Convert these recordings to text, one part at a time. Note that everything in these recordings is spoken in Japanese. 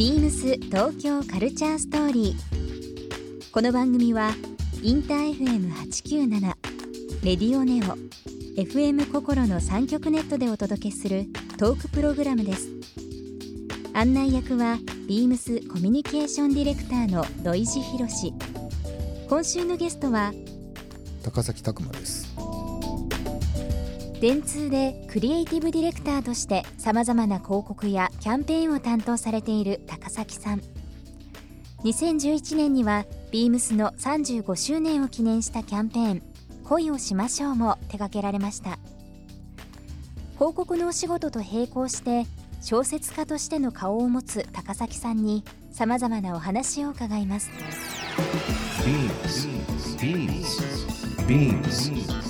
ビームス東京カルチャーストーリー。この番組はインター FM897 レディオネオ FM 心の三極ネットでお届けするトークプログラムです。案内役はビームスコミュニケーションディレクターの土井博。今週のゲストは高崎拓磨です電通でクリエイティブディレクターとしてさまざまな広告やキャンペーンを担当されている高崎さん2011年にはビームスの35周年を記念したキャンペーン「恋をしましょう」も手掛けられました広告のお仕事と並行して小説家としての顔を持つ高崎さんにさまざまなお話を伺います Beams. Beams. Beams.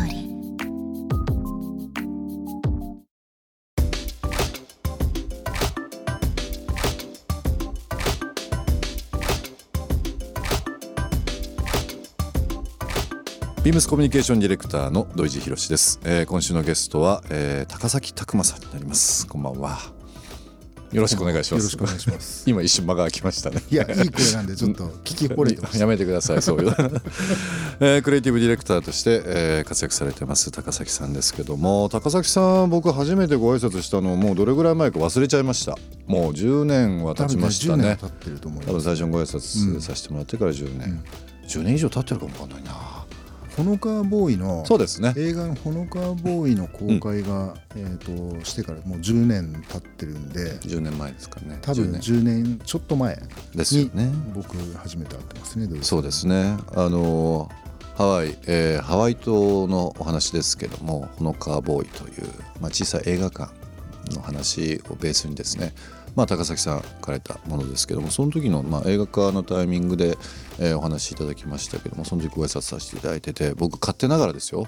ービームスコミュニケーションディレクターの土井地博です、えー今週のゲストは、えー高崎拓磨さんになります。こんばんは。よろしくお願いします。よろしくお願いします。今一瞬間が空きましたね。いやいい声なんでちょっと聞き惚れて やめてくださいそういう、えークリエイティブディレクターとして、えー活躍されてます高崎さんですけども。高崎さん僕初めてご挨拶したのもうどれぐらい前か忘れちゃいました。もう10年は経ちました多分10年ね多分最初にご挨拶させてもらってから10年、10年以上経ってるかもわかんないなほのかわボーイのそうですね。映画のほのかわボーイの公開が、えー、としてからもう10年経ってるんで10年前ですかね。多分10年。10年ちょっと前にですよね。僕初めて会ってますねそうですね。あのハワイ、えーハワイ島のお話ですけどもほのかわボーイという、まあ、小さい映画館の話をベースにですね、まあ、高崎さん書かれたものですけどもその時の、まあ、映画化のタイミングで、えーお話しいただきましたけどもその時ご挨拶させていただいてて僕勝手ながらですよ。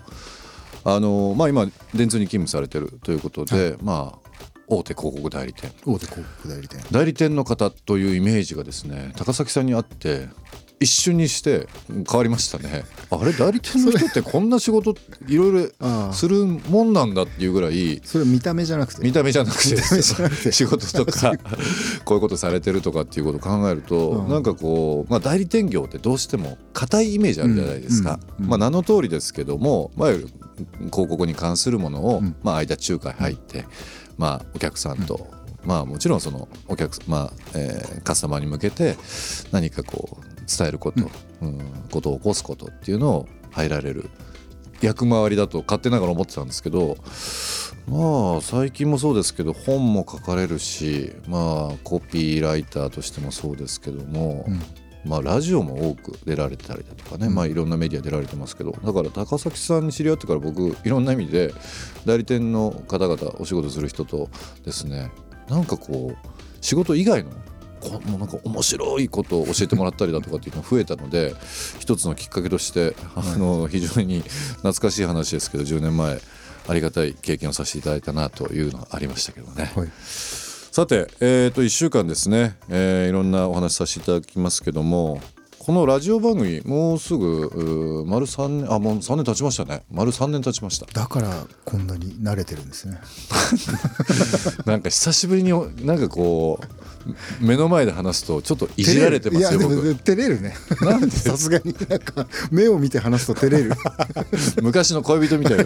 あの、まあ、今電通に勤務されてるということで、まあ大手広告代理店。大手広告代理店。代理店の方というイメージがですね高崎さんにあって一瞬にして変わりましたね。あれ代理店の人ってこんな仕事いろいああ。ろするもんなんだっていうぐらいそれは見た目じゃなくて。見た目じゃなくて。仕事とか こういうことされてるとかっていうことを考えると、うん。なんかこう、まあ、代理店業ってどうしても硬いイメージあるじゃないですか、うん。うん。まあ、名の通りですけどもいわゆる広告に関するものを、うん。まあ、間仲介入って、まあ、お客さんと、まあもちろんそのお客、まあえーカスタマーに向けて何かこう伝えること、うん。ことを起こすことっていうのを入られる役回りだと勝手ながら思ってたんですけどまあ最近もそうですけど本も書かれるしまあコピーライターとしてもそうですけども、うん。まあラジオも多く出られてたりだとかね、うん。まあいろんなメディア出られてますけどだから高崎さんに知り合ってから僕いろんな意味で代理店の方々お仕事する人とですねなんかこう仕事以外のこもうなんか面白いことを教えてもらったりだとかっていうのが増えたので一つのきっかけとしてあの非常に 懐かしい話ですけど10年前ありがたい経験をさせていただいたなというのがありましたけどね。はい。さて、えー、と1週間ですね、えーいろんなお話しさせていただきますけどもこのラジオ番組もうすぐ丸3年あもう3年経ちましたね。丸3年経ちました。だからこんなに慣れてるんですね。なんか久しぶりになんかこう目の前で話すとちょっといじられてますよ僕。照れるね。さすがになんか目を見て話すと照れる。昔の恋人みたいな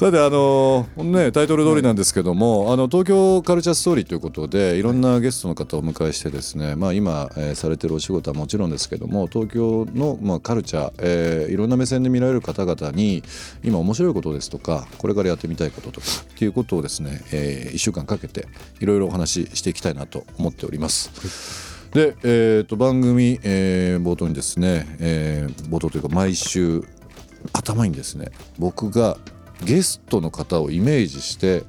さてあのねタイトル通りなんですけども、あの東京カルチャーストーリーということでいろんなゲストの方をお迎えしてですね、まあ、今、えーされてるお仕事はもちろんですけども東京の、まあ、カルチャー、えーいろんな目線で見られる方々に今面白いことですとかこれからやってみたいこととかっていうことをですね、え1週間かけていろいろお話ししていきたいなと思っております。で、えー、と番組、えー冒頭にですね、えー冒頭というか毎週頭にですね僕がゲストの方をイメージして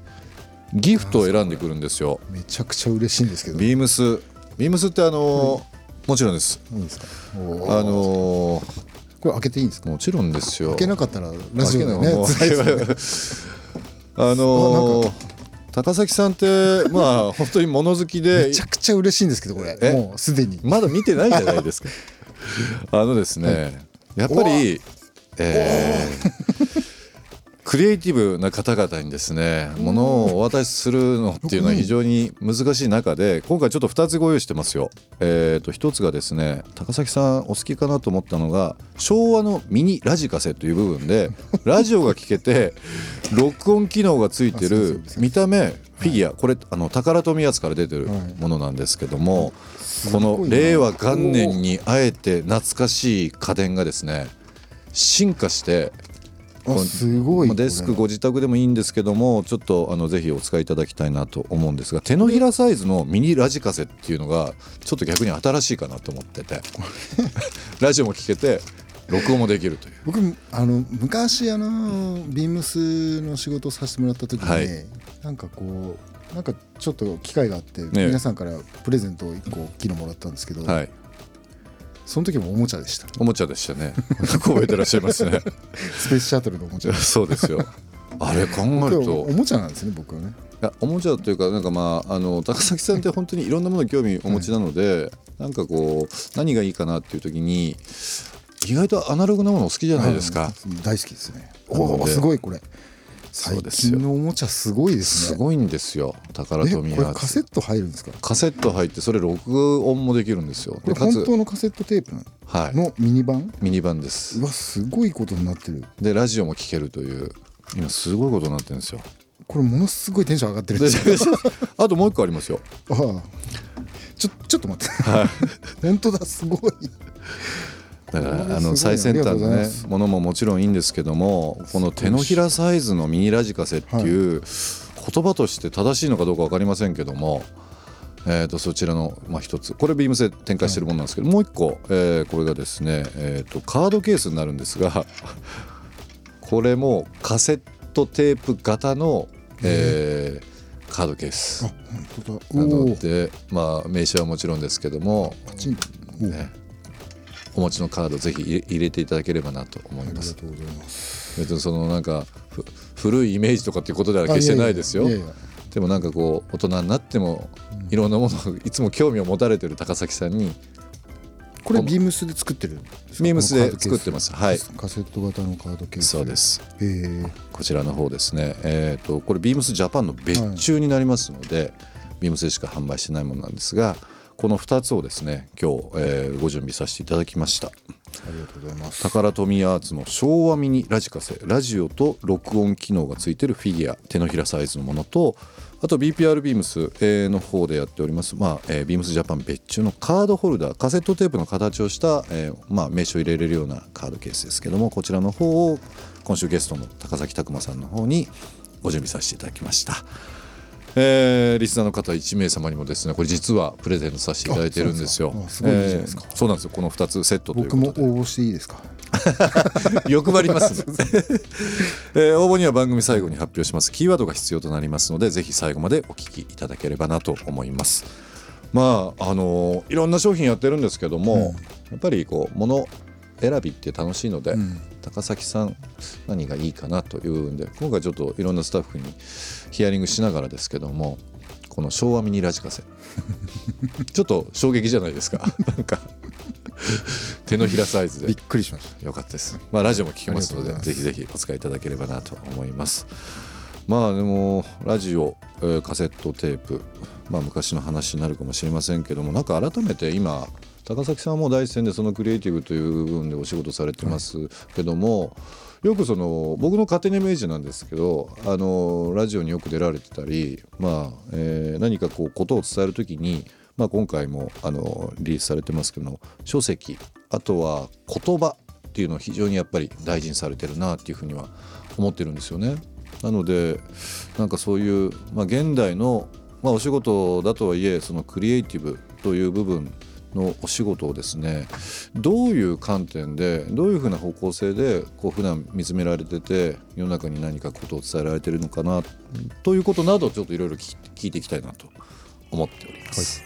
ギフトを選んでくるんですよ。めちゃくちゃ嬉しいんですけどビームス。ビームスってあのーもちろんです。いいんですか。あのーこれ開けていいんですか？もちろんですよ。開けなかったらラジオでねもう辛い。ですね。あのー高崎さんって まあ本当に物好きで。めちゃくちゃ嬉しいんですけどこれ。え？もうすでに。まだ見てないじゃないですか。あのですねやっぱりえークリエイティブな方々にですねものをお渡しするのっていうのは非常に難しい中で今回ちょっと2つご用意してますよ。えー、と1つがですね高崎さんお好きかなと思ったのが昭和のミニラジカセという部分で ラジオが聴けて録音機能がついてる見た目フィギュアこれあの宝富やつから出てるものなんですけどもこの令和元年にあえて懐かしい家電がですね進化してあすごいまあデスクこご自宅でもいいんですけどもちょっとあのぜひお使いいただきたいなと思うんですが手のひらサイズのミニラジカセっていうのがちょっと逆に新しいかなと思ってて。ラジオも聞けて録音もできるという。僕あの昔あのビームスの仕事をさせてもらった時に、はい。なんかこうなんかちょっと機会があって、ね。皆さんからプレゼントを1個大きいのもらったんですけど、はいその時もおもちゃでした。おもちゃでしたね。覚えてらっしゃいますね。スペースシャトルのおもちゃ。そうですよ。あれ考えると。おもちゃなんですね僕はね。いやおもちゃというかなんかまああの高崎さんって本当にいろんなものに興味お持ちなので、なんかこう何がいいかなっていう時に意外とアナログなものお好きじゃないですか。うん大好きですね。おおすごいこれ最そうですよ近のおもちゃすごいですね。すごいんですよ。宝えこれ富やカセット入るんですか？カセット入ってそれ録音もできるんですよ。これで本当のカセットテープはい。のミニ版？ミニ版です。う。わすごいことになってる。でラジオも聴けるという。今すごいことになってるんですよ。これものすごいテンション上がってるんでですよあともう一個ありますよ。ああ。ちょちょっと待って。本当だすごいだからあの最先端のねものももちろんいいんですけどもこの手のひらサイズのミニラジカセっていう言葉として正しいのかどうか分かりませんけども、えー、とそちらの、まあ、一つ。これビームスで展開してるものなんですけど、もう一個、えーこれがですね、えー、とカードケースになるんですが これもカセットテープ型の、えー。カードケーあスなので、まあ、名刺はもちろんふでもパチン。おー。ねお持ちのカードぜひ入れていただければなと思ありがいますとうございます。別にそのなんかふ古いイメージとかっていうことでは決してないですよでもなんかこう大人になってもいろんなものをいつも興味を持たれてる高崎さんにこれビームスで作ってるビームスで作ってます。はい。カセット型のカードケース。そうです。へえ。こちらの方ですね。えっ、とこれビームスジャパンの別注になりますので、ビームスでしか販売してないものなんですがこの2つをですね今日、えーご準備させていただきました。ありがとうございます。宝富アーツの昭和ミニラジカセラジオと録音機能がついてるフィギュア手のひらサイズのものとあと BPR ビームスえーの方でやっております、まあえー、ビームスジャパン別注のカードホルダーカセットテープの形をした、えーまあ、名刺を入れれるようなカードケースですけどもこちらの方を今週ゲストの高崎拓磨さんの方にご準備させていただきました。えーリスナーの方1名様にもですねこれ実はプレゼントさせていただいてるんですよ。あそうなんですえーそうなんですよ。この2つセットという僕ことで。も応募していいですか？欲張りますね、えー応募には番組最後に発表します。キーワードが必要となりますのでぜひ最後までお聞きいただければなと思います。まああのーいろんな商品やってるんですけども、やっぱりこう物選びって楽しいので、ん高崎さん何がいいかなというんで今回ちょっといろんなスタッフにヒアリングしながらですけどもこの昭和ミニラジカセ ちょっと衝撃じゃないですかなんか手のひらサイズでびっくりしましたよかったです。まあラジオも聞けますのでぜひぜひお使いいただければなと思います。まあでもラジオ、えーカセットテープ、まあ昔の話になるかもしれませんけども、なんか改めて今高崎さんはもう第一線でそのクリエイティブという部分でお仕事されてますけども。よくその僕の勝手なイメージなんですけどあのラジオによく出られてたり、まあえー何かこうことを伝えるときに、まあ、今回もあのリリースされてますけど書籍あとは言葉っていうのを非常にやっぱり大事にされてるなっていうふうには思ってるんですよね。なのでなんかそういう、まあ、現代の、まあ、お仕事だとはいえそのクリエイティブという部分っのお仕事をですねどういう観点でどういうふうな方向性でこう普段見つめられてて世の中に何かことを伝えられているのかなということなどちょっといろいろ聞いていきたいなと思っております。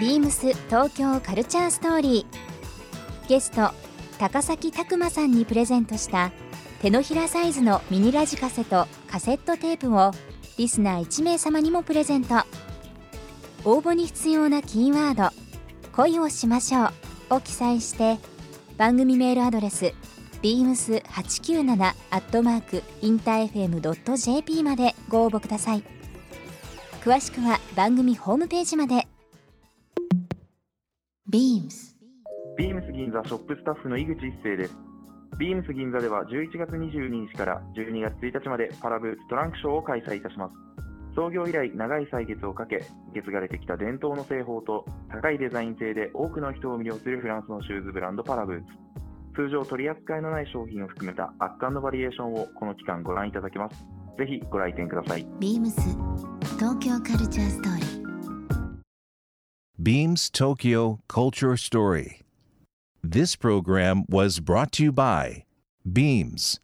ビームス東京カルチャーストーリー。ゲスト高崎拓磨さんにプレゼントした手のひらサイズのミニラジカセとカセットテープをリスナー1名様にもプレゼント応募に必要なキーワード「恋をしましょう」を記載して番組メールアドレス beams897 アットマークインター FM.jp までご応募ください。詳しくは番組ホームページまで。beams ビームス銀座ショップスタッフの井口一生です。ビームス銀座では11月22日から12月1日までパラブトランクショーを開催いたします。創業以来長い歳月をかけ、受け継がれてきた伝統の製法と高いデザイン性で多くの人を魅了するフランスのシューズブランドパラブーツ。通常取り扱いのない商品を含めた圧巻のバリエーションをこの期間ご覧いただけます。ぜひご来店ください。ビームス東京カルチャーストーリー。Beams Tokyo Culture Story This program was brought to you by Beams.